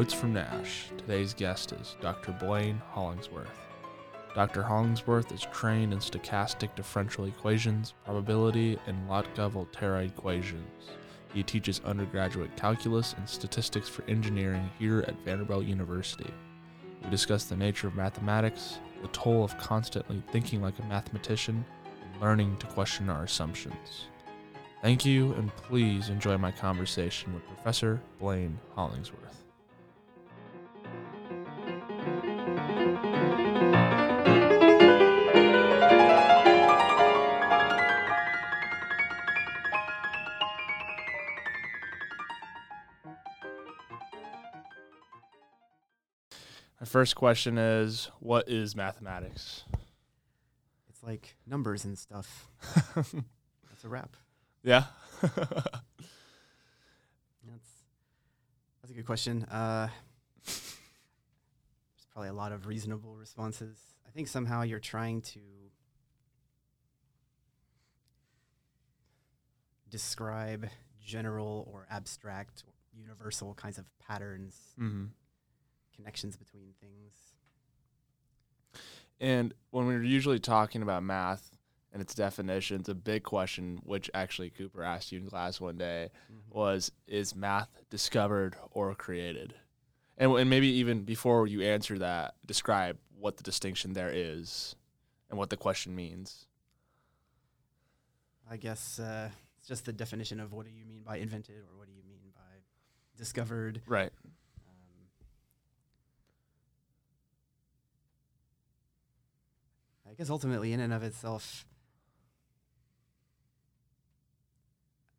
Notes from Nash. Today's guest is Dr. Blane Hollingsworth. Dr. Hollingsworth is trained in stochastic differential equations, probability, and Lotka-Volterra equations. He teaches undergraduate calculus and statistics for engineering here at Vanderbilt University. We discuss the nature of mathematics, the toll of constantly thinking like a mathematician, and learning to question our assumptions. Thank you, and please enjoy my conversation with Professor Blane Hollingsworth. First question is What is mathematics? It's like numbers and stuff. That's a wrap. Yeah. That's that's a good question. Uh, there's probably a lot of reasonable responses. I think somehow you're trying to describe general or abstract or universal kinds of patterns, mm-hmm. Connections between things. And when we're usually talking about math and its definitions, a big question, which actually Cooper asked you in class one day, was Is math discovered or created? And, and maybe even before you answer that, describe what the distinction there is and what the question means. I guess uh, it's just the definition of what do you mean by invented or what do you mean by discovered. Right. I guess ultimately, in and of itself,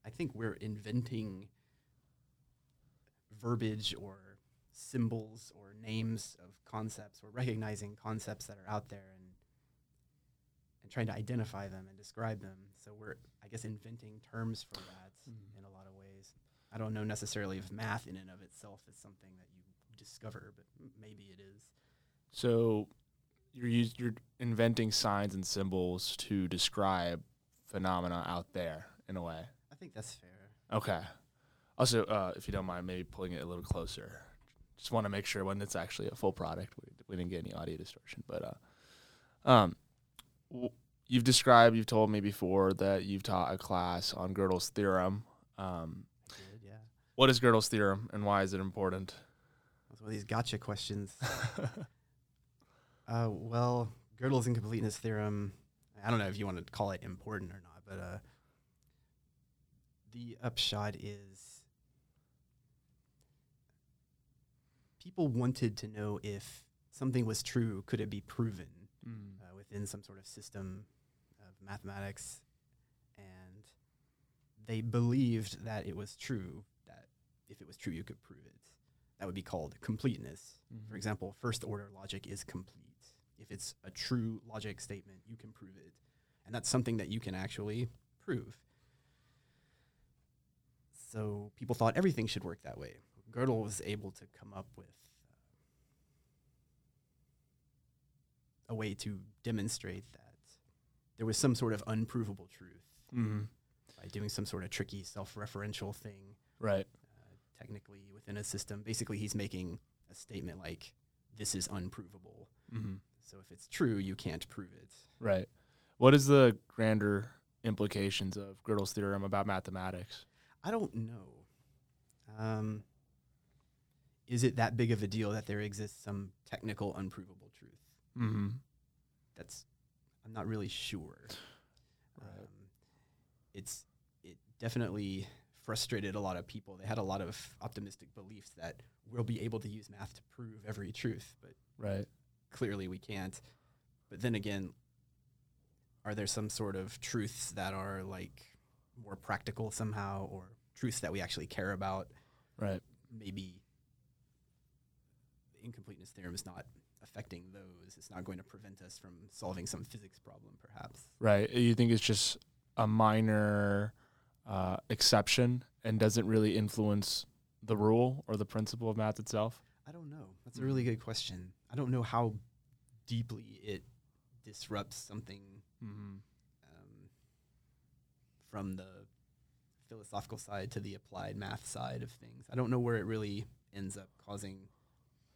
I think we're inventing verbiage or symbols or names of concepts. We're recognizing concepts that are out there and and trying to identify them and describe them. So we're, I guess, inventing terms for that Mhm. in a lot of ways. I don't know necessarily if math in and of itself is something that you discover, but m- maybe it is. So you're us- you're inventing signs and symbols to describe phenomena out there in a way. I think that's fair. Okay. Also, uh, if you don't mind, maybe pulling it a little closer. Just want to make sure when it's actually a full product, we, we didn't get any audio distortion. But uh, um, w- you've described, you've told me before that you've taught a class on Gödel's theorem. Um, I did, yeah. what is Gödel's theorem, and why is it important? That's one of these gotcha questions. Uh, well, Gödel's incompleteness theorem. I don't know if you want to call it important or not, but uh, the upshot is people wanted to know if something was true, could it be proven Mm. uh, within some sort of system of mathematics, and they believed that it was true. That if it was true, you could prove it. That would be called completeness. For Mhm. example, first order logic is complete. If it's a true logic statement, you can prove it. And that's something that you can actually prove. So people thought everything should work that way. Gödel was able to come up with uh, a way to demonstrate that there was some sort of unprovable truth Mhm. by doing some sort of tricky self referential thing Right. uh, technically within a system. Basically, he's making a statement like, this is unprovable. hmm So if it's true, you can't prove it. Right. What is the grander implications of Gödel's theorem about mathematics? I don't know. Um, is it that big of a deal that there exists some technical unprovable truth? Mm-hmm. That's, I'm not really sure. Right. Um, it's, it definitely frustrated a lot of people. They had a lot of optimistic beliefs that we'll be able to use math to prove every truth, but Right. Clearly we can't. But then again, are there some sort of truths that are like more practical somehow, or truths that we actually care about? Right. Maybe the incompleteness theorem is not affecting those. It's not going to prevent us from solving some physics problem, perhaps. Right. You think it's just a minor uh, exception and doesn't really influence the rule or the principle of math itself? I don't know. That's a really good question. I don't know how deeply it disrupts something Mm-hmm. um, from the philosophical side to the applied math side of things. I don't know where it really ends up causing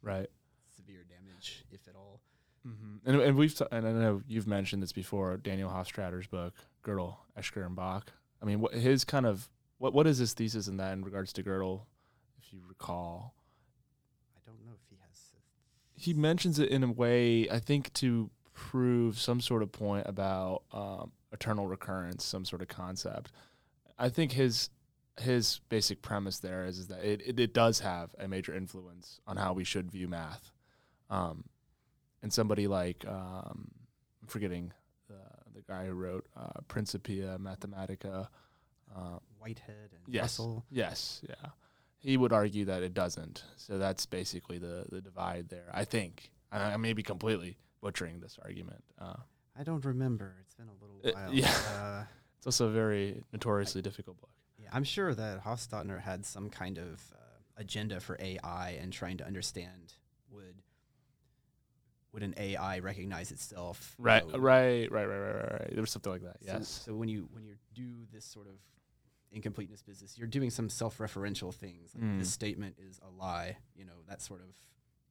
Right. severe damage, if at all. hmm And, and we've t- and I know you've mentioned this before. Daniel Hofstadter's book, Gödel, Escher, and Bach. I mean, what his kind of what what is his thesis in that in regards to Gödel, if you recall? I don't know if he has. a- He mentions it in a way I think to prove some sort of point about um, eternal recurrence, some sort of concept. I think his his basic premise there is, is that it, it, it does have a major influence on how we should view math. Um, and somebody like um, I'm forgetting the the guy who wrote uh, Principia Mathematica. Uh, Whitehead and yes, Russell. yes, yeah. He would argue that it doesn't. So that's basically the the divide there. I think. I, I may be completely butchering this argument. Uh, I don't remember. It's been a little Uh, while. yeah. Uh, it's also a very notoriously difficult book. yeah, I'm sure that Hofstadter had some kind of uh, agenda for AI and trying to understand would would an AI recognize itself? you Right, know, right, right, right, right, right, right. There was something like that. So, Yes. So when you when you do this sort of incompleteness business, you're doing some self-referential things. Like Mm. This statement is a lie. You know that sort of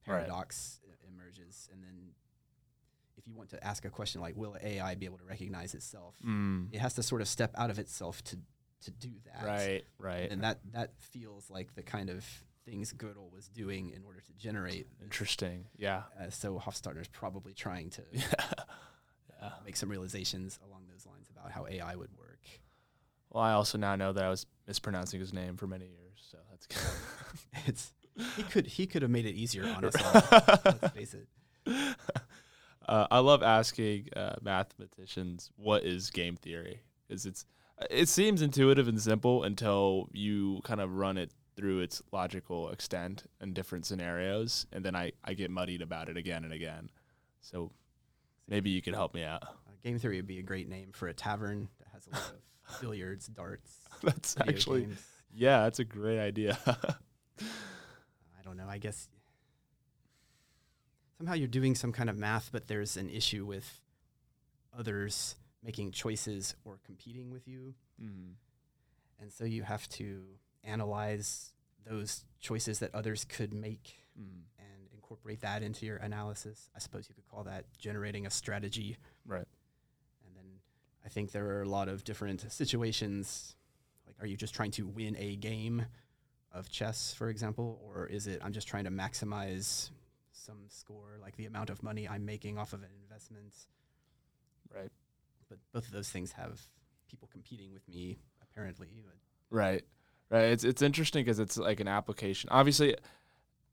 paradox e- emerges, and then if you want to ask a question like, "Will AI be able to recognize itself?" Mm. It has to sort of step out of itself to to do that. Right, right. And that that feels like the kind of things Gödel was doing in order to generate. this. Interesting. Yeah. Uh, so Hofstadter is probably trying to Yeah. yeah. make some realizations along those lines about how AI would work. Well, I also now know that I was mispronouncing his name for many years, so that's good. It's he could he could have made it easier on us all. Let's face it. uh, I love asking uh, mathematicians what is game theory because it's it seems intuitive and simple until you kind of run it through its logical extent in different scenarios, and then I I get muddied about it again and again. So maybe you could help me out. Uh, game theory would be a great name for a tavern that has a lot of billiards, darts, That's actually games. yeah, that's a great idea. I don't know. I guess somehow you're doing some kind of math, but there's an issue with others making choices or competing with you. mm. And so you have to analyze those choices that others could make Mm. and incorporate that into your analysis. I suppose you could call that generating a strategy. Right. I think there are a lot of different situations. Like, are you just trying to win a game of chess, for example? Or is it, I'm just trying to maximize some score, like the amount of money I'm making off of an investment? Right. But both of those things have people competing with me, apparently. But Right. Right. It's it's interesting because it's like an application. Obviously,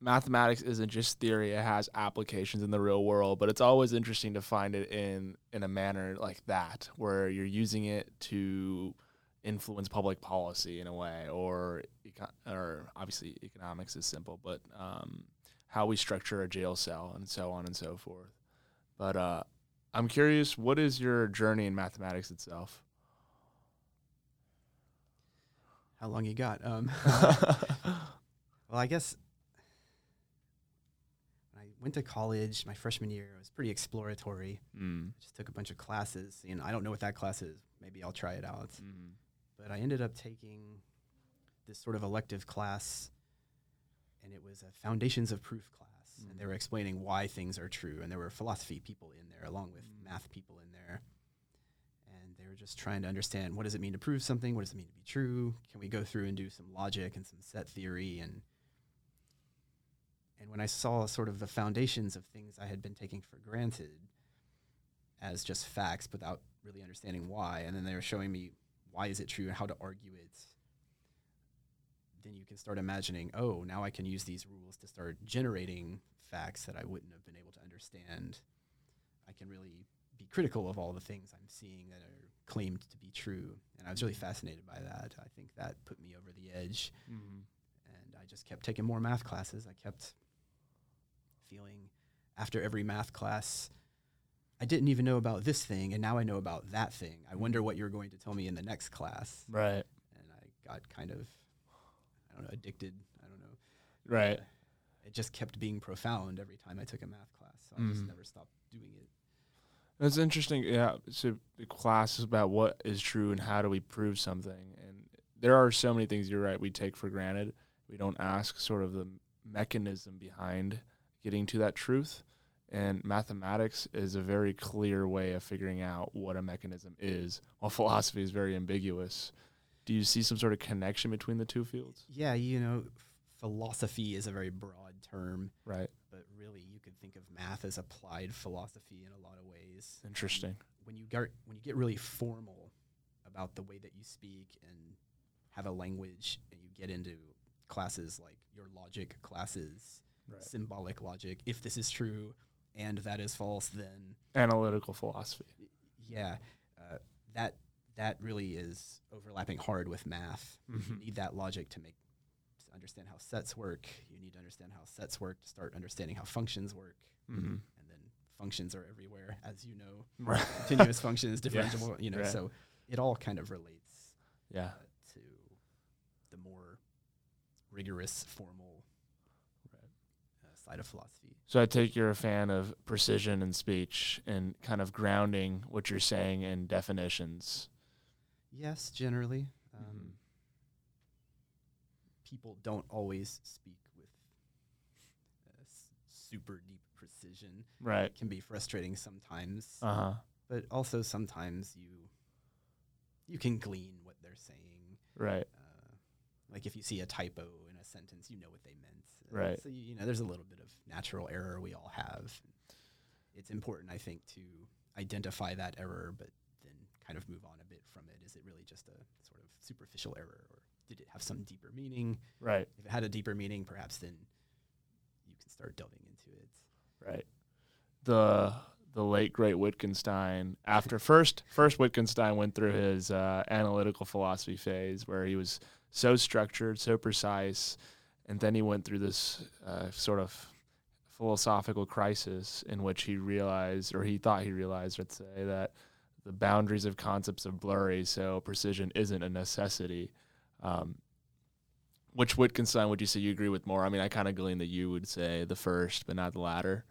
mathematics isn't just theory; it has applications in the real world. But it's always interesting to find it in in a manner like that, where you're using it to influence public policy in a way, or or obviously economics is simple, but um, how we structure a jail cell and so on and so forth. But uh, I'm curious, what is your journey in mathematics itself? how long you got? Um, well, I guess went to college my freshman year, it was pretty exploratory. mm. Just took a bunch of classes, and I don't know what that class is. Maybe I'll try it out. Mm. But I ended up taking this sort of elective class, and it was a Foundations of Proof class. And they Mm. were explaining why things are true, and there were philosophy people in there, along with Mm. math people in there. And they were just trying to understand what does it mean to prove something? What does it mean to be true? Can we go through and do some logic and some set theory? And and when I saw sort of the foundations of things I had been taking for granted as just facts without really understanding why, and then they were showing me why is it true and how to argue it then you can start imagining oh now i can use these rules to start generating facts that i wouldn't have been able to understand i can really be critical of all the things i'm seeing that are claimed to be true and i was really fascinated by that i think that put me over the edge Mm. and I just kept taking more math classes. I kept feeling after every math class, I didn't even know about this thing, and now I know about that thing. I wonder what you're going to tell me in the next class. Right. And I got kind of, I don't know, addicted. I don't know. Right. Uh, it just kept being profound every time I took a math class. So I just Mhm. never stopped doing it. That's interesting. Yeah. So the class is about what is true and how do we prove something. And there are so many things you're right we take for granted. We don't ask sort of the mechanism behind getting to that truth. And mathematics is a very clear way of figuring out what a mechanism is, while philosophy is very ambiguous. Do you see some sort of connection between the two fields? Yeah, you know, philosophy is a very broad term, Right. but really you could think of math as applied philosophy in a lot of ways. Interesting. When you get when you get really formal about the way that you speak and have a language and you get into classes like your logic classes, Right. symbolic logic, if this is true and that is false, then Analytical philosophy. yeah, uh, that that really is overlapping hard with math. You Mhm. need that logic to make to understand how sets work. You need to understand how sets work to start understanding how functions work, Mm-hmm. and then functions are everywhere, as you know. Right. Continuous functions, Yes, differentiable, you know. right. So it all kind of relates Yeah. uh, to the more rigorous, formal Right. Side of philosophy. So I take you're a fan of precision in speech and kind of grounding what you're saying in definitions. Yes, generally. Um, Mhm. people don't always speak with uh, s- super deep precision. Right. It can be frustrating sometimes, Uh huh. but also sometimes you you can glean what they're saying. Right. Uh, like if you see a typo in a sentence, you know what they meant. Uh, Right. So you, you know, there's a little bit of natural error we all have. It's important, I think, to identify that error, but then kind of move on a bit from it. Is it really just a sort of superficial error, or did it have some deeper meaning? Right. If it had a deeper meaning, perhaps then you can start delving into it. Right. The the late great Wittgenstein after first first Wittgenstein went through his uh, analytical philosophy phase where he was so structured, so precise, and then he went through this uh, sort of philosophical crisis in which he realized, or he thought he realized, let's say, that the boundaries of concepts are blurry, so precision isn't a necessity. Um, which Wittgenstein would you say you agree with more? I mean, I kind of glean that you would say the first, but not the latter.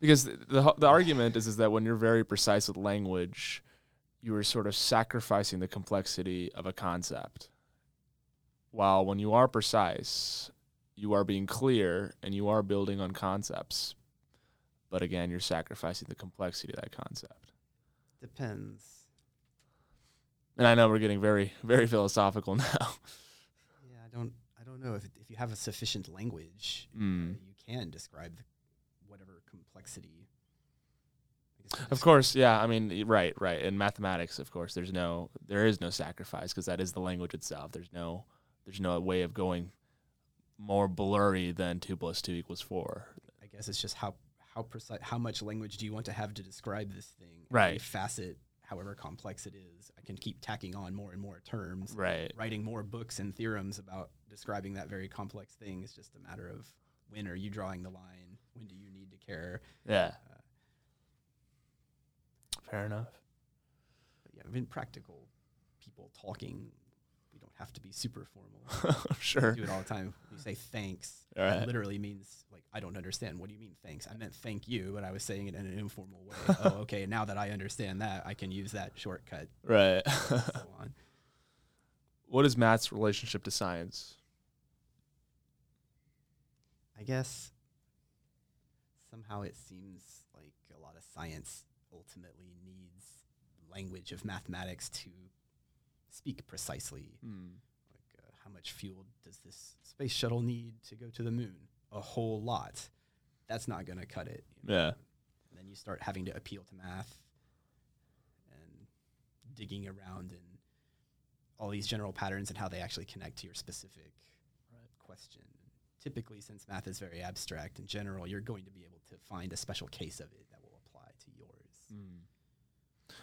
Because the, the the argument is is that when you're very precise with language, you are sort of sacrificing the complexity of a concept. While when you are precise, you are being clear and you are building on concepts. But again, you're sacrificing the complexity of that concept. Depends. And I know we're getting very, very philosophical now. Yeah, I don't. I don't know if if you have a sufficient language, Mm. uh, you can describe whatever complexity. I guess we Of course, yeah. I mean, right, right. In mathematics, of course, there's no, there is no sacrifice because that is the language itself. There's no, there's no way of going more blurry than two plus two equals four. I guess it's just how how precise, how much language do you want to have to describe this thing? Right. Every facet, however complex it is, I can keep tacking on more and more terms. Right. Writing more books and theorems about describing that very complex thing is just a matter of when are you drawing the line? When do you need to care? Yeah. Uh, Fair enough. But yeah, in practical people talking, we don't have to be super formal. Oh, sure. do it all the time. You say thanks, it right. literally means like I don't understand. What do you mean thanks? I meant thank you, but I was saying it in an informal way. oh, okay. Now that I understand that, I can use that shortcut. Right. So on. what is Matt's relationship to science? I guess somehow it seems like a lot of science ultimately needs language of mathematics to speak precisely. Hmm. Like, uh, how much fuel does this space shuttle need to go to the moon? A whole lot. That's not going to cut it. you know? Yeah. And then you start having to appeal to math and digging around in all these general patterns and how they actually connect to your specific question. Typically, since math is very abstract in general, you're going to be able to find a special case of it that will apply to yours. Hmm.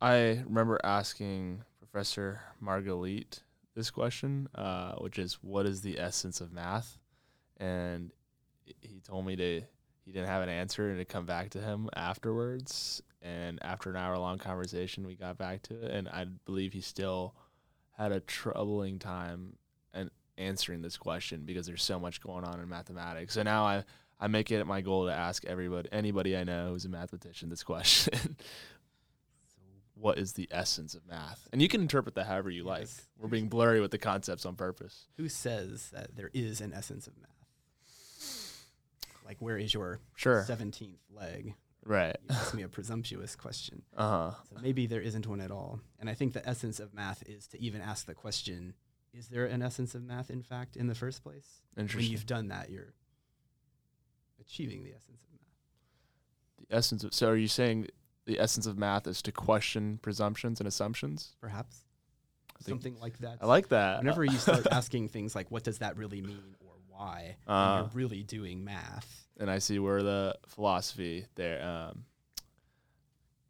I remember asking Professor Margalit this question, uh, which is, "What is the essence of math?" And he told me to he didn't have an answer and to come back to him afterwards. And after an hour long conversation, we got back to it, and I believe he still had a troubling time and answering this question because there's so much going on in mathematics. So now I I make it my goal to ask everybody, anybody I know who's a mathematician, this question. What is the essence of math? And you can interpret that however you like. We're being blurry with the concepts on purpose. Who says that there is an essence of math? Like, where is your Sure. 17th leg? Right. You asked me a presumptuous question. Uh huh. So maybe there isn't one at all. And I think the essence of math is to even ask the question is there an essence of math, in fact, in the first place? Interesting. When you've done that, you're achieving the essence of math. The essence of, so are you saying the essence of math is to question presumptions and assumptions? Perhaps something like that. I like that. Whenever you start asking things like, what does that really mean or why, Uh. you're really doing math. and I see where the philosophy there, um,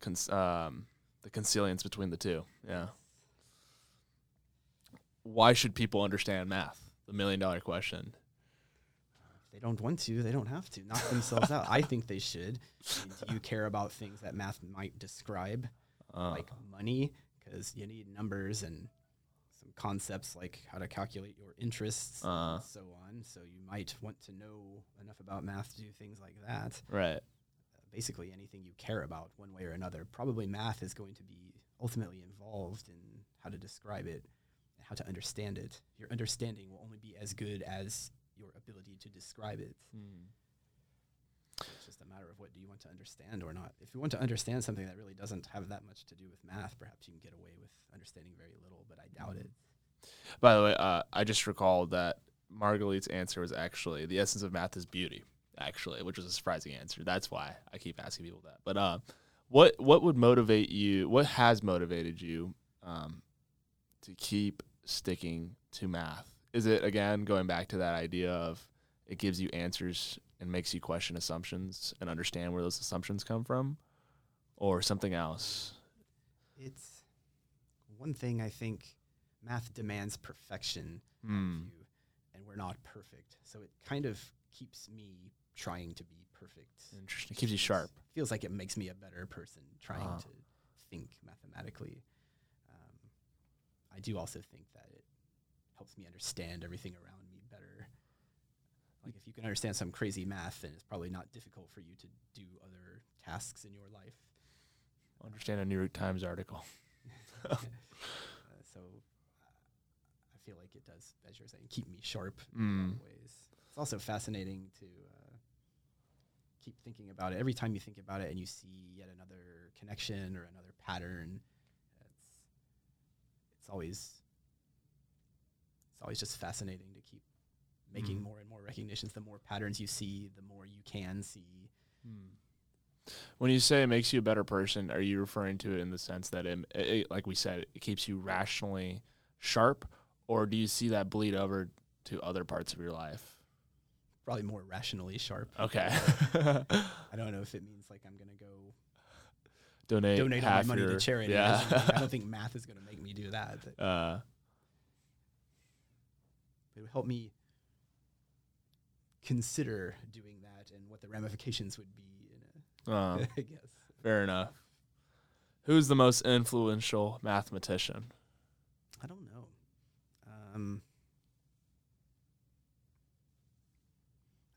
cons- um, the consilience between the two. Yeah. Why should people understand math? The million dollar question. If they don't want to, they don't have to. Knock themselves out. I think they should. I mean, do you care about things that math might describe? Uh, like money because you need numbers and some concepts like how to calculate your interests Uh. and so on. So you might want to know enough about math to do things like that. right. Uh, basically, anything you care about one way or another, probably math is going to be ultimately involved in how to describe it how to understand it. Your understanding will only be as good as your ability to describe it. It's just a matter of what do you want to understand or not. If you want to understand something that really doesn't have that much to do with math, perhaps you can get away with understanding very little, but I doubt it. By the way, uh, I just recalled that Margalit's answer was actually the essence of math is beauty. Actually, which was a surprising answer. That's why I keep asking people that. But uh, what what would motivate you? What has motivated you um, to keep sticking to math? Is it again going back to that idea of it gives you answers and makes you question assumptions and understand where those assumptions come from, or something else? It's one thing I think math demands perfection of you, and we're not perfect. So it kind of keeps me trying to be perfect. Interesting. Keeps you sharp. Feels like it makes me a better person trying Ah. to think mathematically. Um, I do also think that it helps me understand everything around me better. Like if you can understand some crazy math, then it's probably not difficult for you to do other tasks in your life. Understand a New York Times article. uh, so uh, I feel like it does, as you're saying, keep me sharp in a lot Mm. of ways. It's also fascinating to uh, keep thinking about it. Every time you think about it and you see yet another connection or another pattern, it's it's always it's always just fascinating to keep making Mm. more and more recognitions. The more patterns you see, the more you can see. When you say it makes you a better person, are you referring to it in the sense that, it, it, like we said, it keeps you rationally sharp, or do you see that bleed over to other parts of your life? Probably more rationally sharp. Okay. I don't know if it means like I'm gonna go donate donate all my money your, to charity. Yeah. I don't think math is going to make me do that. But uh, it would help me consider doing that and what the ramifications would be. In uh, a, I guess. fair enough. Who's the most influential mathematician? I don't know. Um,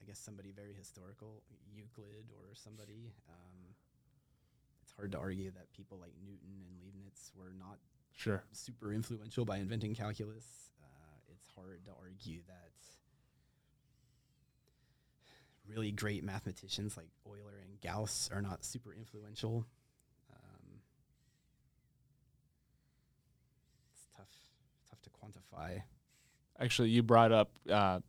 I guess somebody very historical, Euclid or somebody. Um, it's hard to argue that people like Newton and Leibniz were not Sure. super influential by inventing calculus. Hard to argue that really great mathematicians like Euler and Gauss are not super influential. Um, it's tough, tough to quantify. Actually, you brought up uh,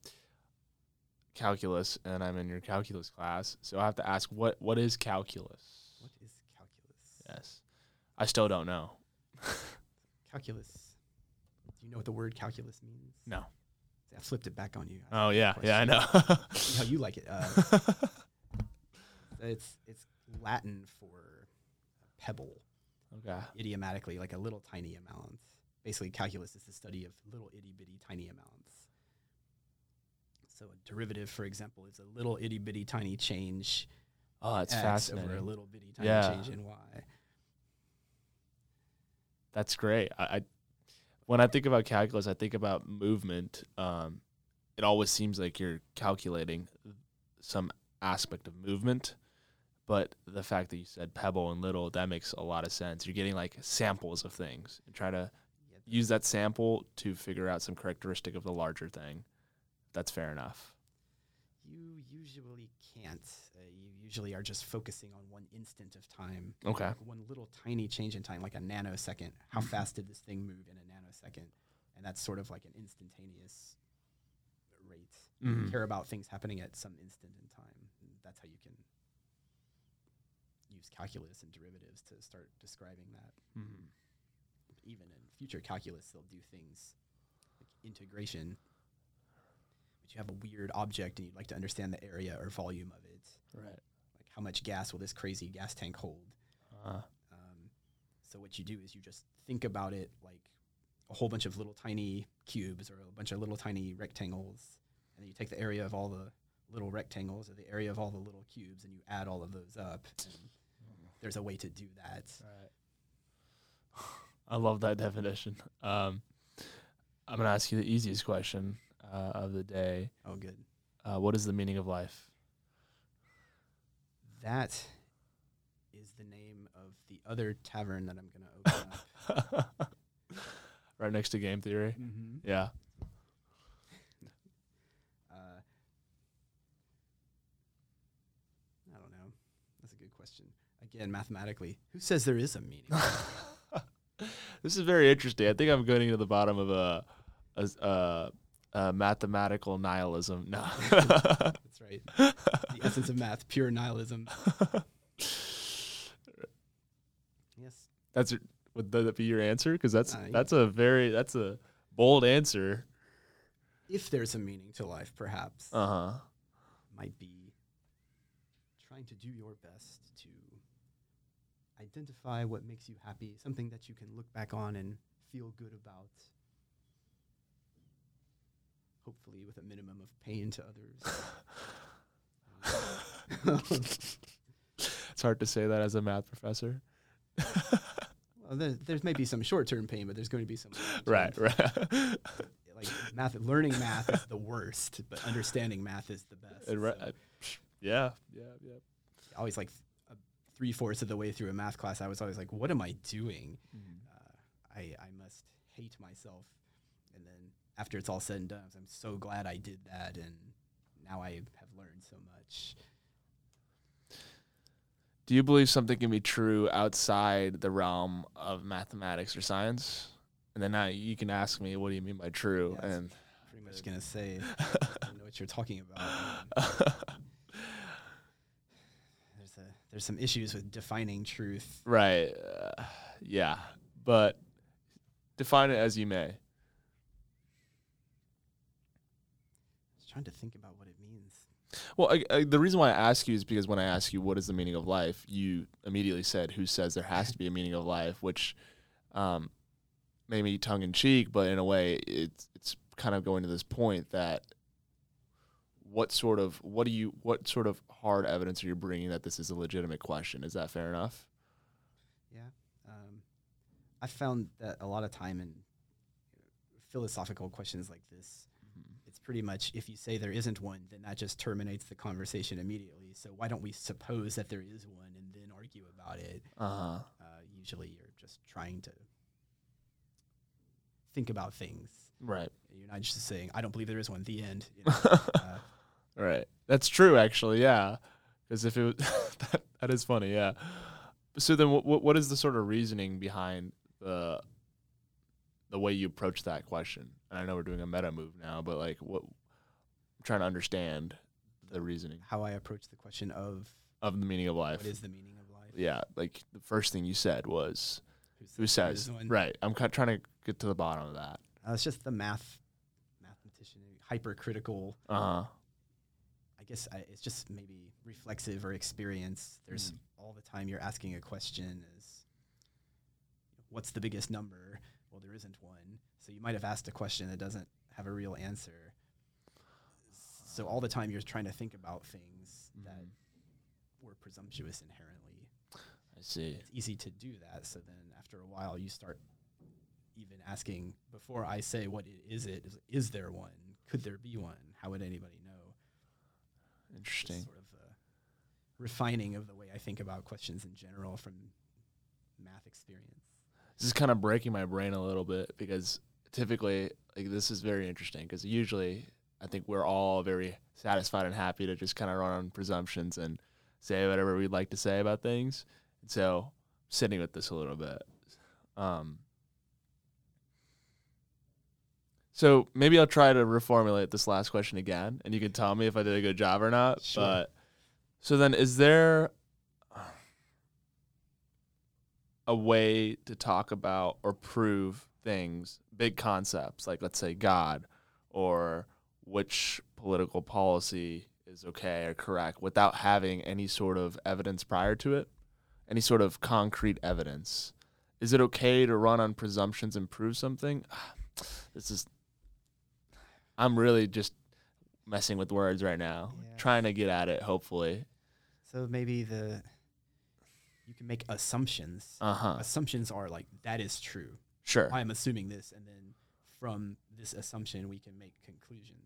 calculus, and I'm in your calculus class, so I have to ask what what is calculus? What is calculus? Yes, I still don't know. Calculus. Know what the word calculus means? No. I flipped it back on you. Oh yeah, yeah, I know. How you like it. Uh, it's it's Latin for pebble. okay. idiomatically like a little tiny amount. Basically, calculus is the study of little itty bitty tiny amounts. So a derivative, for example, is a little itty bitty tiny change Oh, that's x fascinating. over a little bitty tiny Yeah. change in y. That's great. I, I when I think about calculus, I think about movement. Um, it always seems like you're calculating some aspect of movement, But the fact that you said pebble and little, that makes a lot of sense. You're getting like samples of things and try to use that sample to figure out some characteristic of the larger thing. That's fair enough. You usually can't. Uh, you usually are just focusing on one instant of time. Okay. Like one little tiny change in time, like a nanosecond. How fast did this thing move in a nanosecond? And that's sort of like an instantaneous rate. You Mhm. care about things happening at some instant in time. That's how you can use calculus and derivatives to start describing that. Mhm. Even in future calculus, they'll do things like integration. But you have a weird object and you'd like to understand the area or volume of it. Right. Like how much gas will this crazy gas tank hold? Uh, Um, so what you do is you just think about it like a whole bunch of little tiny cubes or a bunch of little tiny rectangles, and then you take the area of all the little rectangles or the area of all the little cubes, and you add all of those up. And there's a way to do that. right. I love that definition. Um, I'm gonna ask you the easiest question uh, of the day. Oh, good. Uh, what is the meaning of life? That is the name of the other tavern that I'm going to open up. right next to game theory. mm-hmm. Yeah. Uh, I don't know. That's a good question. Again, mathematically, who says there is a meaning? this is very interesting. I think I'm going to the bottom of a mathematical nihilism. No. That's right. The essence of math, pure nihilism. Yes. that's it. Would that be your answer? Because that's Uh, that's a very that's a bold answer. If there's a meaning to life, perhaps Uh huh. might be trying to do your best to identify what makes you happy, something that you can look back on and feel good about. Hopefully, with a minimum of pain to others. It's hard to say that as a math professor. well, there, there's maybe some short-term pain, but there's going to be some right. Right. Like math, learning math is the worst, but understanding math is the best. And right- So I- yeah. Yeah. Yeah. always like th- three fourths of the way through a math class, I was always like, "What am I doing? Uh, I I must hate myself." And then after it's all said and done, I'm so glad I did that, and now I have learned so much. Do you believe something can be true outside the realm of mathematics or science? And then now you can ask me, what do you mean by true? Yes. And Pretty much gonna say, I don't know what you're talking about. There's a there's some issues with defining truth. right. Uh, yeah. But define it as you may. Just trying to think about what it means. Well, I, I, the reason why I ask you is because when I ask you what is the meaning of life, you immediately said, "Who says there has to be a meaning of life?" Which um, made me tongue in cheek, but in a way, it's it's kind of going to this point that what sort of what do you what sort of hard evidence are you bringing that this is a legitimate question? Is that fair enough? Yeah. Um, I found that a lot of time in philosophical questions like this, pretty much if you say there isn't one, then that just terminates the conversation immediately. So why don't we suppose that there is one and then argue about it? Uh huh. Uh, usually you're just trying to think about things. Right. You're not just saying, I don't believe there is one, the end. You know? uh, Right. That's true, actually. Yeah. Because if it was, that, that is funny. Yeah. So then, what what is the sort of reasoning behind the the way you approach that question? And I know we're doing a meta move now, but like, what I'm trying to understand the reasoning how I approach the question of of the meaning of life. what is the meaning of life? yeah. Like the first thing you said was who says right. I'm kind of trying to get to the bottom of that. Uh, it's just the math, mathematician, hypercritical Uh huh. I guess I, it's just maybe reflexive or experience. There's Mm. all the time you're asking a question is, what's the biggest number? Well, there isn't one. So you might have asked a question that doesn't have a real answer. So all the time you're trying to think about things that Mhm. were presumptuous inherently. I see. It's easy to do that. So then after a while you start even asking before I say what i- is it is, is there one? Could there be one? How would anybody know? Just Interesting. sort of refining of the way I think about questions in general from math experience. This is kind of breaking my brain a little bit because typically, like, this is very interesting because usually I think we're all very satisfied and happy to just kind of run on presumptions and say whatever we'd like to say about things. And so, sitting with this a little bit. Um, so maybe I'll try to reformulate this last question again, and you can tell me if I did a good job or not. Sure. But so then, is there a way to talk about or prove things, big concepts like let's say God or which political policy is okay or correct without having any sort of evidence prior to it? Any sort of concrete evidence? Is it okay to run on presumptions and prove something? This is I'm really just messing with words right now. Yeah. Trying to get at it hopefully. So maybe the you can make assumptions. Uh-huh. Assumptions are like that is true. Sure. I am assuming this, and then from this assumption we can make conclusions.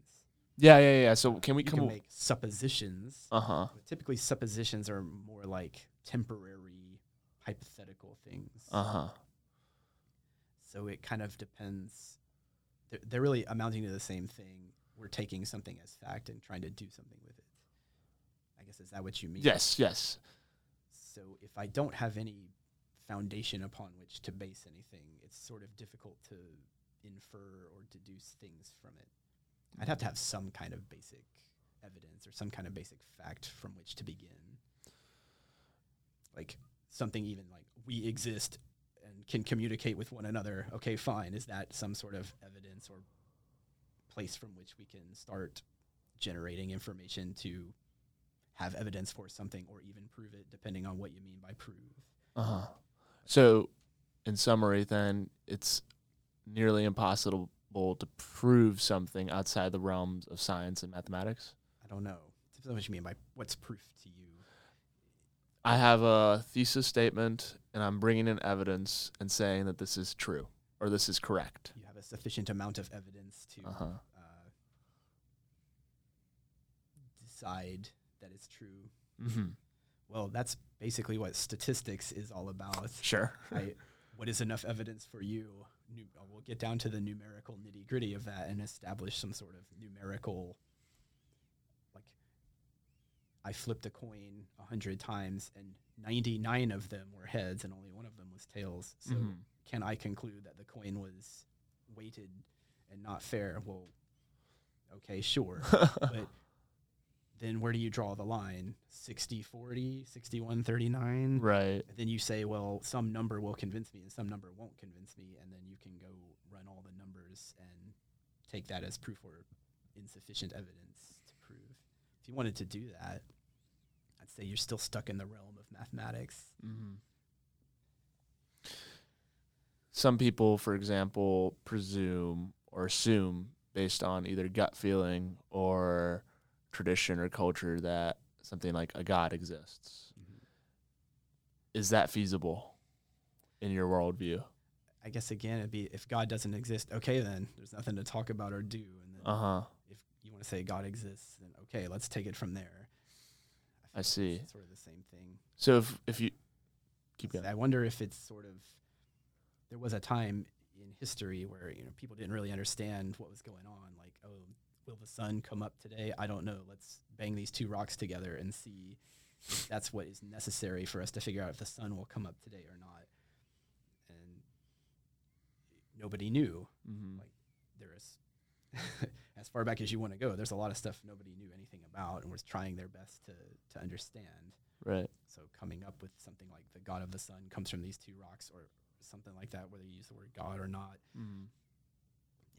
Yeah, yeah, yeah. So can we you come can make suppositions. Uh-huh. typically, suppositions are more like temporary, hypothetical things. Uh-huh. So it kind of depends. They're, they're really amounting to the same thing. We're taking something as fact and trying to do something with it. I guess is that what you mean? Yes, yes. So if I don't have any foundation upon which to base anything, it's sort of difficult to infer or deduce things from it. I'd have to have some kind of basic evidence or some kind of basic fact from which to begin. Like something even like we exist and can communicate with one another. Okay, fine. Is that some sort of evidence or place from which we can start generating information to have evidence for something or even prove it, depending on what you mean by prove? Uh-huh. So in summary then it's nearly impossible to prove something outside the realms of science and mathematics. I don't know. Depends on what you mean by what's proof to you. I have a thesis statement and I'm bringing in evidence and saying that this is true or this is correct. You have a sufficient amount of evidence to Uh-huh. uh, decide it's true. Mhm. Well, that's basically what statistics is all about. Sure. right? What is enough evidence for you? Uh, we'll get down to the numerical nitty gritty of that and establish some sort of numerical. Like, I flipped a coin a hundred times and ninety-nine of them were heads and only one of them was tails. So, Mhm. can I conclude that the coin was weighted and not fair? Well, okay, sure, but then where do you draw the line? 60 40, 61 39? right. And then you say, well, some number will convince me and some number won't convince me. And then you can go run all the numbers and take that as proof or insufficient evidence to prove. If you wanted to do that, I'd say you're still stuck in the realm of mathematics. Mhm. Some people, for example, presume or assume based on either gut feeling or tradition or culture that something like a god exists. Is that feasible in your worldview? I guess again, it'd be if God doesn't exist, okay, then there's nothing to talk about or do. And then Uh huh. if you want to say God exists, then okay, let's take it from there. I like see. It's sort of the same thing. So if if you keep going, I wonder if it's sort of there was a time in history where you know people didn't really understand what was going on. Like, oh, will the sun come up today? I don't know. Let's bang these two rocks together and see if that's what is necessary for us to figure out if the sun will come up today or not. And nobody knew. mm-hmm. Like, there is as far back as you want to go. There's a lot of stuff nobody knew anything about and was trying their best to to understand. right, So coming up with something like the god of the sun comes from these two rocks, or something like that, whether you use the word God or not, mm.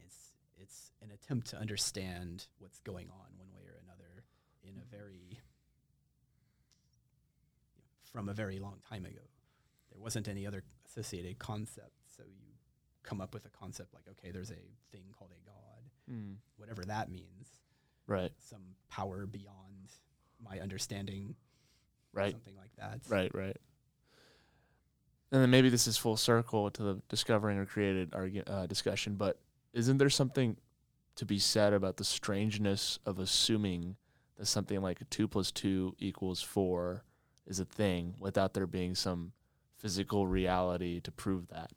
it's it's an attempt to understand what's going on one way or another in a very from a very long time ago. There wasn't any other associated concept, so you come up with a concept like, okay, there's a thing called a god, Mm. whatever that means, right, some power beyond my understanding, right. something like that. Right, right. And then maybe this is full circle to the discovering or created argu- uh, discussion, but isn't there something to be said about the strangeness of assuming that something like two plus two equals four is a thing without there being some physical reality to prove that.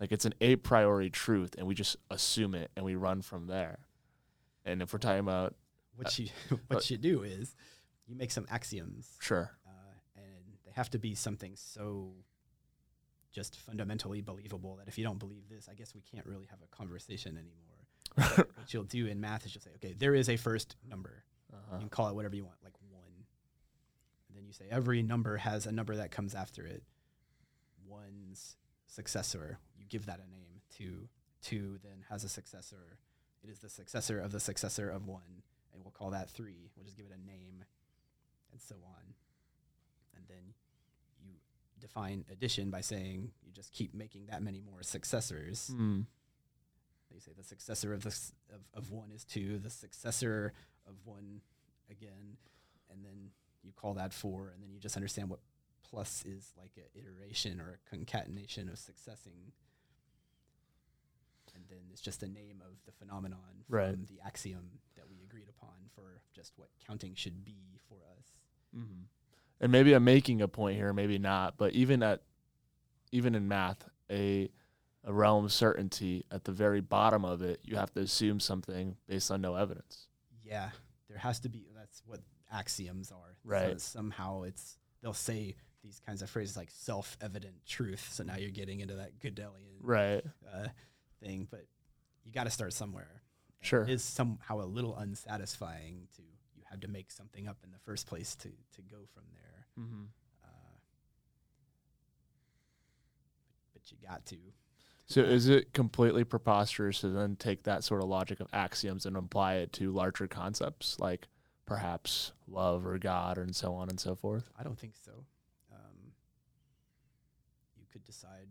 Like it's an a priori truth, and we just assume it and we run from there. And if we're talking about What you what you do is you make some axioms, sure, uh, and they have to be something so just fundamentally believable that if you don't believe this, I guess we can't really have a conversation anymore. But what you'll do in math is you'll say, okay, there is a first number. uh-huh. You can call it whatever you want, like one. And then you say every number has a number that comes after it. One's successor, you give that a name. Two, two then has a successor. It is the successor of the successor of one, and we'll call that three. We'll just give it a name, and so on. And then you define addition by saying you just keep making that many more successors. Hmm. They say the successor of this of, of one is two, the successor of one again, and then you call that four, and then you just understand what plus is like an iteration or a concatenation of successing. And then it's just a name of the phenomenon Right. from the axiom that we agreed upon for just what counting should be for us. hmm And maybe I'm making a point here, maybe not, but even at even in math, a a realm of certainty at the very bottom of it, you have to assume something based on no evidence. Yeah, there has to be. That's what axioms are. So Right. somehow it's they'll say these kinds of phrases like self-evident truth. So now you're getting into that Gödelian Right. uh, thing, but you got to start somewhere. And Sure. it is somehow a little unsatisfying to you have to make something up in the first place to to go from there. Mm-hmm. Uh, but you got to. So is it completely preposterous to then take that sort of logic of axioms and apply it to larger concepts like perhaps love or God and so on and so forth? I don't think so. Um, you could decide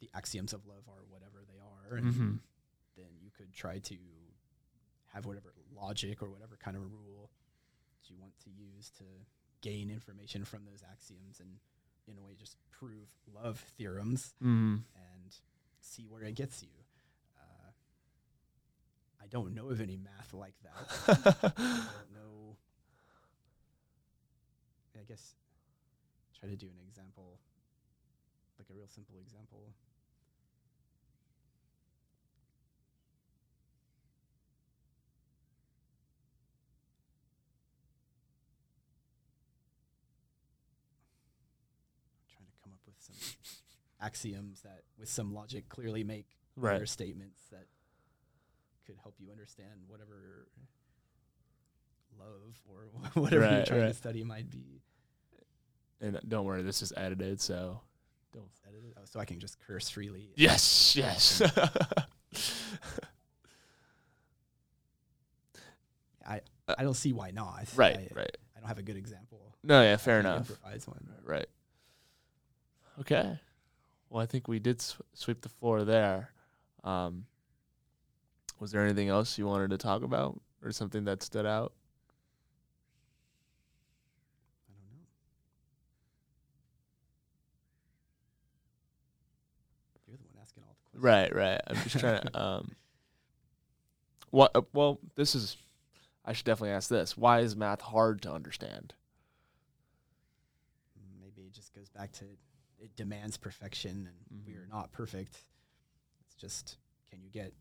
the axioms of love are whatever they are, and Mm-hmm. then you could try to have whatever logic or whatever kind of rule you want to use to gain information from those axioms and in a way just prove love theorems Mm-hmm. and see where it gets you. Uh, I don't know of any math like that. I don't know. I guess try to do an example, like a real simple example. trying to come up with some axioms that, with some logic, clearly make right. statements that could help you understand whatever love or whatever you're Right, trying right. to study might be And don't worry, this is edited, so don't. edited. Oh, so I can just curse freely. Yes, yes. I I don't see why not. right, I, right. I don't have a good example. No, yeah, fair enough. Improvise one. Right. Okay. Well, I think we did sw- sweep the floor there. Um, was there anything else you wanted to talk about or something that stood out? I don't know. You're the one asking all the questions. Right, right. I'm just trying to. Um, what? Uh, well, this is. I should definitely ask this. Why is math hard to understand? Maybe it just goes back to it demands perfection, and we are not perfect. It's just can you get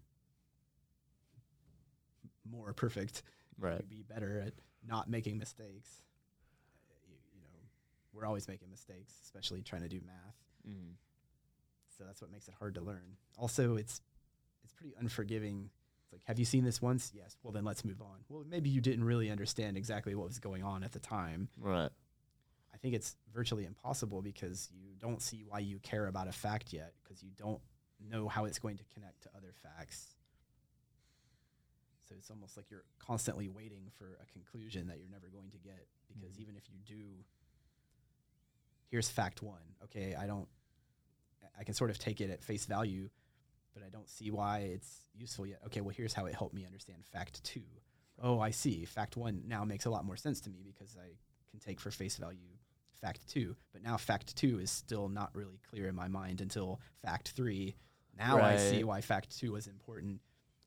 more perfect? Can Right. you be better at not making mistakes? Uh, You, you know, we're always making mistakes, especially trying to do math. Mm. So that's what makes it hard to learn. Also, it's it's pretty unforgiving. It's like, have you seen this once? Yes. Well, then let's move on. Well, maybe you didn't really understand exactly what was going on at the time. Right. I think it's virtually impossible because you don't see why you care about a fact yet because you don't know how it's going to connect to other facts. So it's almost like you're constantly waiting for a conclusion that you're never going to get because Mhm. even if you do here's fact 1. Okay, I don't I can sort of take it at face value, but I don't see why it's useful yet. Okay, well here's how it helped me understand fact 2. Oh, I see. Fact 1 now makes a lot more sense to me because I can take for face value fact two, but now fact two is still not really clear in my mind until fact three. Now I see why fact two was important.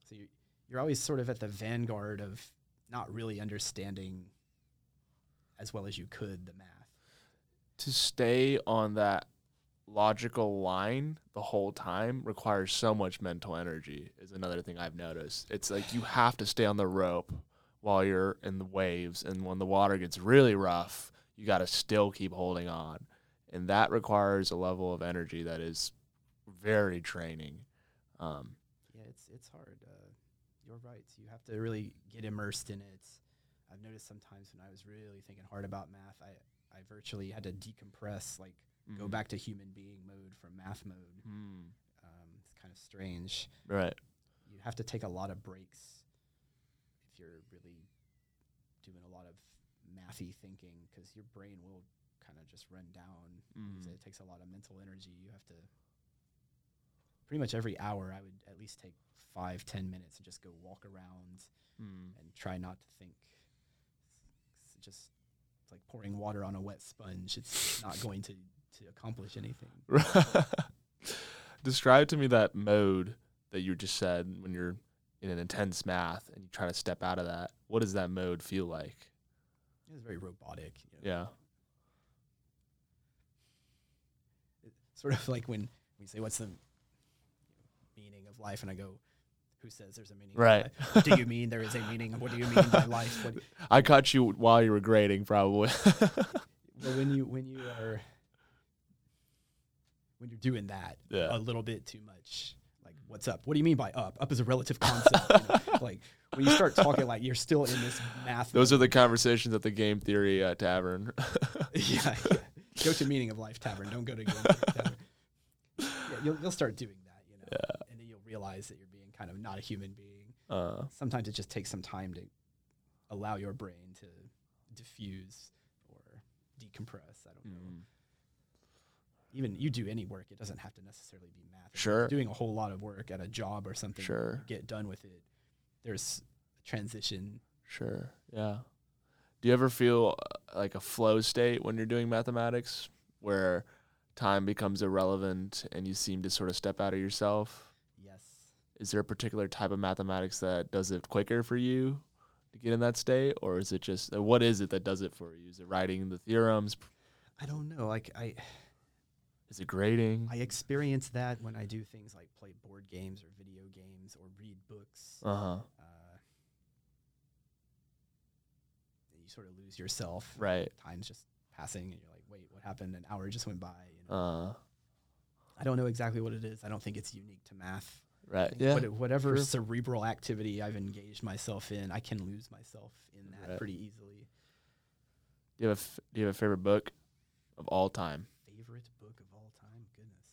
So you're, you're always sort of at the vanguard of not really understanding as well as you could the math. to stay on that logical line the whole time requires so much mental energy is another thing I've noticed. It's like you have to stay on the rope while you're in the waves and when the water gets really rough, you got to still keep holding on. And that requires a level of energy that is very training. Um, Yeah, it's it's hard. Uh, you're right. You have to really get immersed in it. I've noticed sometimes when I was really thinking hard about math, I I virtually had to decompress, like go mhm. back to human being mode from math mode. Mm, Um, it's kind of strange. right. You have to take a lot of breaks if you're really doing a lot of mathy thinking, because your brain will kind of just run down. Mm. It takes a lot of mental energy. You have to pretty much every hour. I would at least take five, ten minutes and just go walk around Mm. and try not to think. It's just it's like pouring water on a wet sponge. It's not going to to accomplish anything. Describe to me that mode that you just said when you're in an intense math and you try to step out of that. What does that mode feel like? It's very robotic. You know? Yeah. It's sort of like when we say, "What's the meaning of life?" and I go, "Who says there's a meaning?" of Right. do you mean there is a meaning? What do you mean by life? What, I caught you while you were grading, probably. well, when you when you are when you're doing that Yeah. a little bit too much, like what's up? What do you mean by up? Up is a relative concept. you know? Like when you start talking like you're still in this math. Those are the conversations at the game theory uh, tavern. yeah, yeah. Go to meaning of life tavern. Don't go to game theory tavern. Yeah, you'll you'll start doing that, you know, Yeah. and then you'll realize that you're being kind of not a human being. uh, Sometimes it just takes some time to allow your brain to diffuse or decompress. I don't know. Even you do any work, it doesn't have to necessarily be math. If Sure. you're doing a whole lot of work at a job or something. Sure. you Get done with it. There's a transition. sure. Yeah. Do you ever feel uh, like a flow state when you're doing mathematics where time becomes irrelevant and you seem to sort of step out of yourself? Yes. is there a particular type of mathematics that does it quicker for you to get in that state or is it just uh, what is it that does it for you is it writing the theorems I don't know. Like I, is it grading I experience that when I do things like play board games or video games or read books. uh-huh Uh, you sort of lose yourself. right Time's just passing, and you're like, "Wait, what happened? An hour just went by." You know? uh I don't know exactly what it is. I don't think it's unique to math. Right yeah what- whatever true. cerebral activity I've engaged myself in, I can lose myself in that Right. pretty easily. do you have a f- do you have a favorite book of all time Favorite book of all time? Goodness,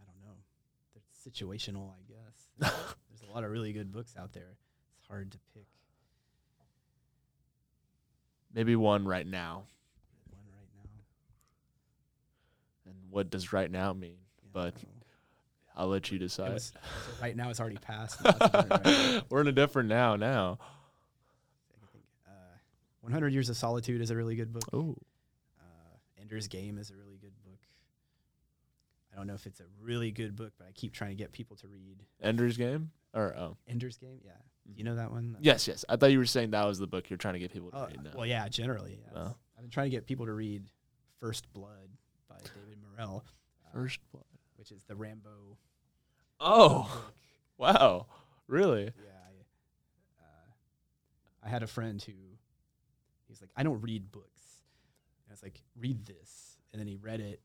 I don't know. It's situational, I guess. There's a lot of really good books out there. It's hard to pick maybe one right now one right now. and what does right now mean Yeah, But i'll let you decide was- so right now it's already passed. Now it's a different right we're in a different now now uh, 100 Years of Solitude is a really good book. oh Uh, Ender's Game is a really good book. I don't know if it's a really good book, but I keep trying to get people to read ender's game or oh Ender's Game. Yeah, you know that one? yes yes i thought you were saying that was the book you're trying to get people to Oh, read now well, yeah, generally. Yes. Oh. I've been trying to get people to read First Blood by David Morrell, uh, first blood which is the Rambo. oh book. wow really Yeah, I, uh, I had a friend who he's like, I don't read books. And I was like, read this, and then he read it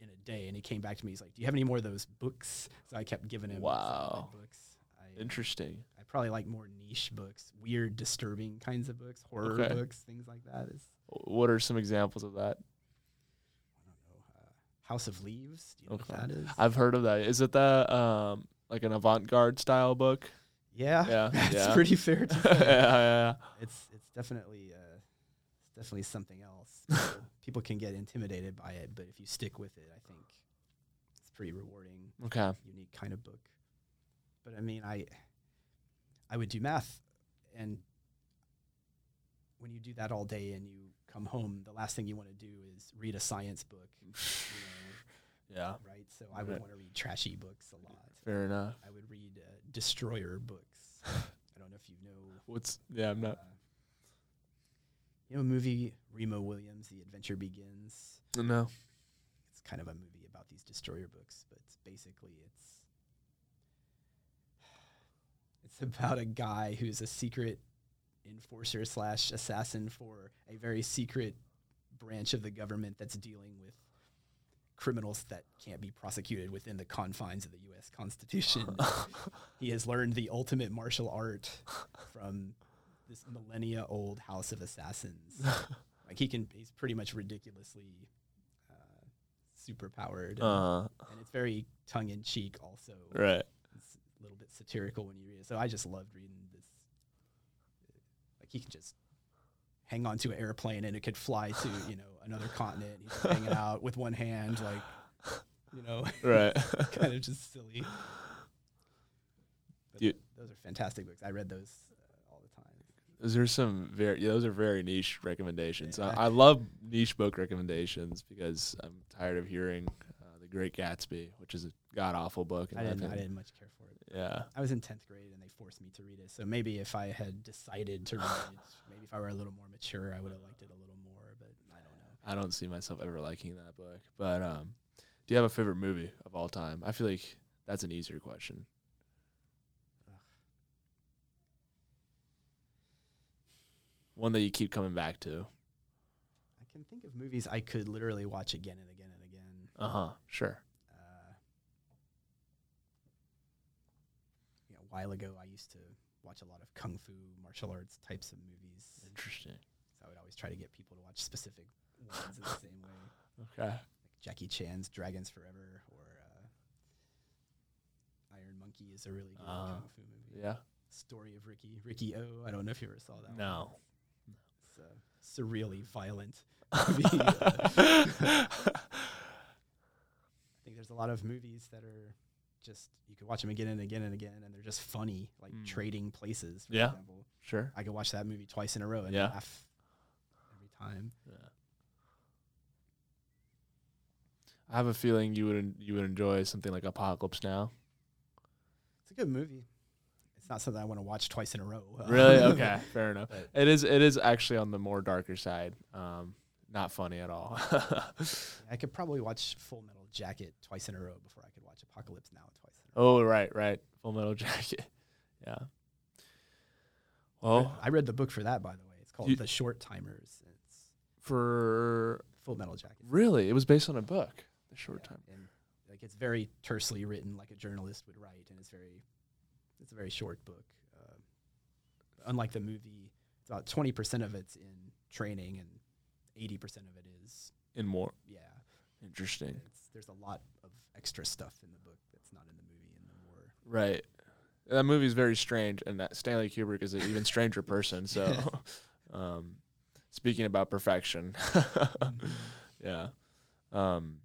in a day, and he came back to me. He's like, Do you have any more of those books? So I kept giving him some of my Wow. books. I, Interesting. I probably like more niche books, weird, disturbing kinds of books, horror Okay. books, things like that. Is What are some examples of that? I don't know. Uh, House of Leaves. Do you know Okay. what that is? I've heard of that. Is it the um like an avant-garde style book? yeah, Yeah, that's yeah. pretty fair yeah, say. yeah, it's it's definitely uh, it's definitely something else. People, people can get intimidated by it, but if you stick with it, I think it's pretty rewarding. Okay. unique kind of book. But I mean, I I would do math, and when you do that all day and you come home, the last thing you want to do is read a science book, you Yeah. right? So I would Right. want to read trashy books a lot. Fair enough. I would read uh, destroyer books. I don't know if you know What's yeah, I'm not uh, you know, a movie Remo Williams, The Adventure Begins. No. It's kind of a movie about these destroyer books, but it's basically it's it's about a guy who's a secret enforcer slash assassin for a very secret branch of the government that's dealing with criminals that can't be prosecuted within the confines of the U.S. Constitution. he has learned the ultimate martial art from this millennia old house of assassins. like he can, he's pretty much ridiculously uh, super powered, and, and it's very tongue in cheek. Also, right. it's a little bit satirical when you read it. So I just loved reading this. Like he can just hang onto an airplane and it could fly to you know another continent. He's hanging out with one hand, like you know, Right. kind of just silly. But You- those are fantastic books. I read those uh, all the time. Those are some very yeah, those are very niche recommendations. Yeah. I, I love niche book recommendations because I'm tired of hearing uh, The Great Gatsby, which is a god awful book. I didn't. I didn't much care for it. Yeah. I was in tenth grade and they forced me to read it. So maybe if I had decided to read it, maybe if I were a little more mature, I would have liked it a little more. But I don't know. I don't see myself ever liking that book. But um, do you have a favorite movie of all time? I feel like that's an easier question. One that you keep coming back to. I can think of movies I could literally watch again and again and again. Uh huh. Sure. Uh, you know, a while ago, I used to watch a lot of kung fu martial arts types of movies. Interesting. So I would always try to get people to watch specific ones in the same way. Okay. like Jackie Chan's Dragons Forever or uh, Iron Monkey is a really good Uh, kung fu movie. Yeah. Story of Ricky, Ricky O. I don't know if you ever saw that. No. One. It's a surreally violent movie. Uh, I think there's a lot of movies that are just you could watch them again and again and again, and they're just funny, like Mm. Trading Places. For Yeah. example. Sure. I could watch that movie twice in a row and Yeah. laugh every time. Yeah. I have a feeling you would you would enjoy something like Apocalypse Now. It's a good movie. It's not something I want to watch twice in a row. Really? Okay, fair enough. But- It is it is actually on the more darker side. Um, not funny at all. I could probably watch Full Metal Jacket twice in a row before I could watch Apocalypse Now twice in a row. oh, right, right. Full Metal Jacket. Yeah. Well, I read the book for that, by the way. It's called You- The Short Timers. It's for Full Metal Jacket. really, it was based on a book. The short Yeah, time. like it's very tersely written, like a journalist would write, and it's very, it's a very short book. Uh, unlike the movie, it's about twenty percent of it's in training, and eighty percent of it is In more yeah. interesting. It's, there's a lot of extra stuff in the book that's not in the movie, and the more Right. That movie is very strange, and that Stanley Kubrick is an even stranger person. So, um, speaking about perfection, yeah. Um,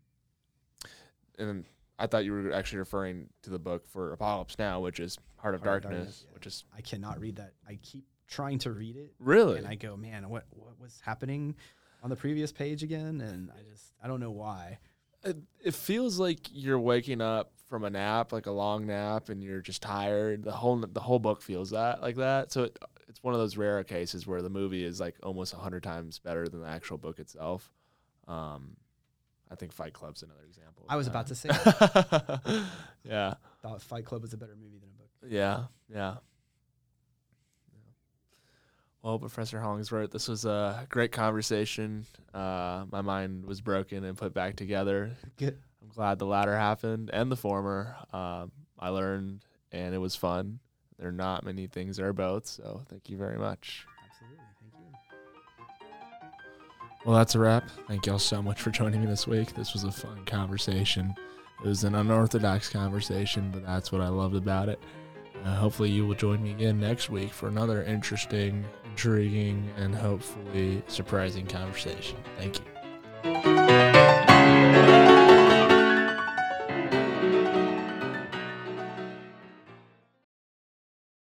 and I thought you were actually referring to the book for Apocalypse Now, which is Heart of Heart of Darkness, Darkness, yeah. which is I cannot read that. I keep trying to read it, really and I go, man, what what was happening on the previous page again? And I just I don't know why. it, it feels like you're waking up from a nap, like a long nap, and you're just tired. The whole the whole book feels that like that. So it, it's one of those rare cases where the movie is like almost a hundred times better than the actual book itself. Um, I think Fight Club's another example. I was that. about to say, yeah, thought Fight Club was a better movie than a book. yeah, yeah. Well, Professor Hollingsworth, this was a great conversation. Uh, my mind was broken and put back together. Good. I'm glad the latter happened and the former. Um, I learned and it was fun. There are not many things that are both, so thank you very much. Well, that's a wrap. Thank y'all so much for joining me this week. This was a fun conversation. It was an unorthodox conversation, but that's what I loved about it. Uh, hopefully, you will join me again next week for another interesting, intriguing, and hopefully surprising conversation. Thank you.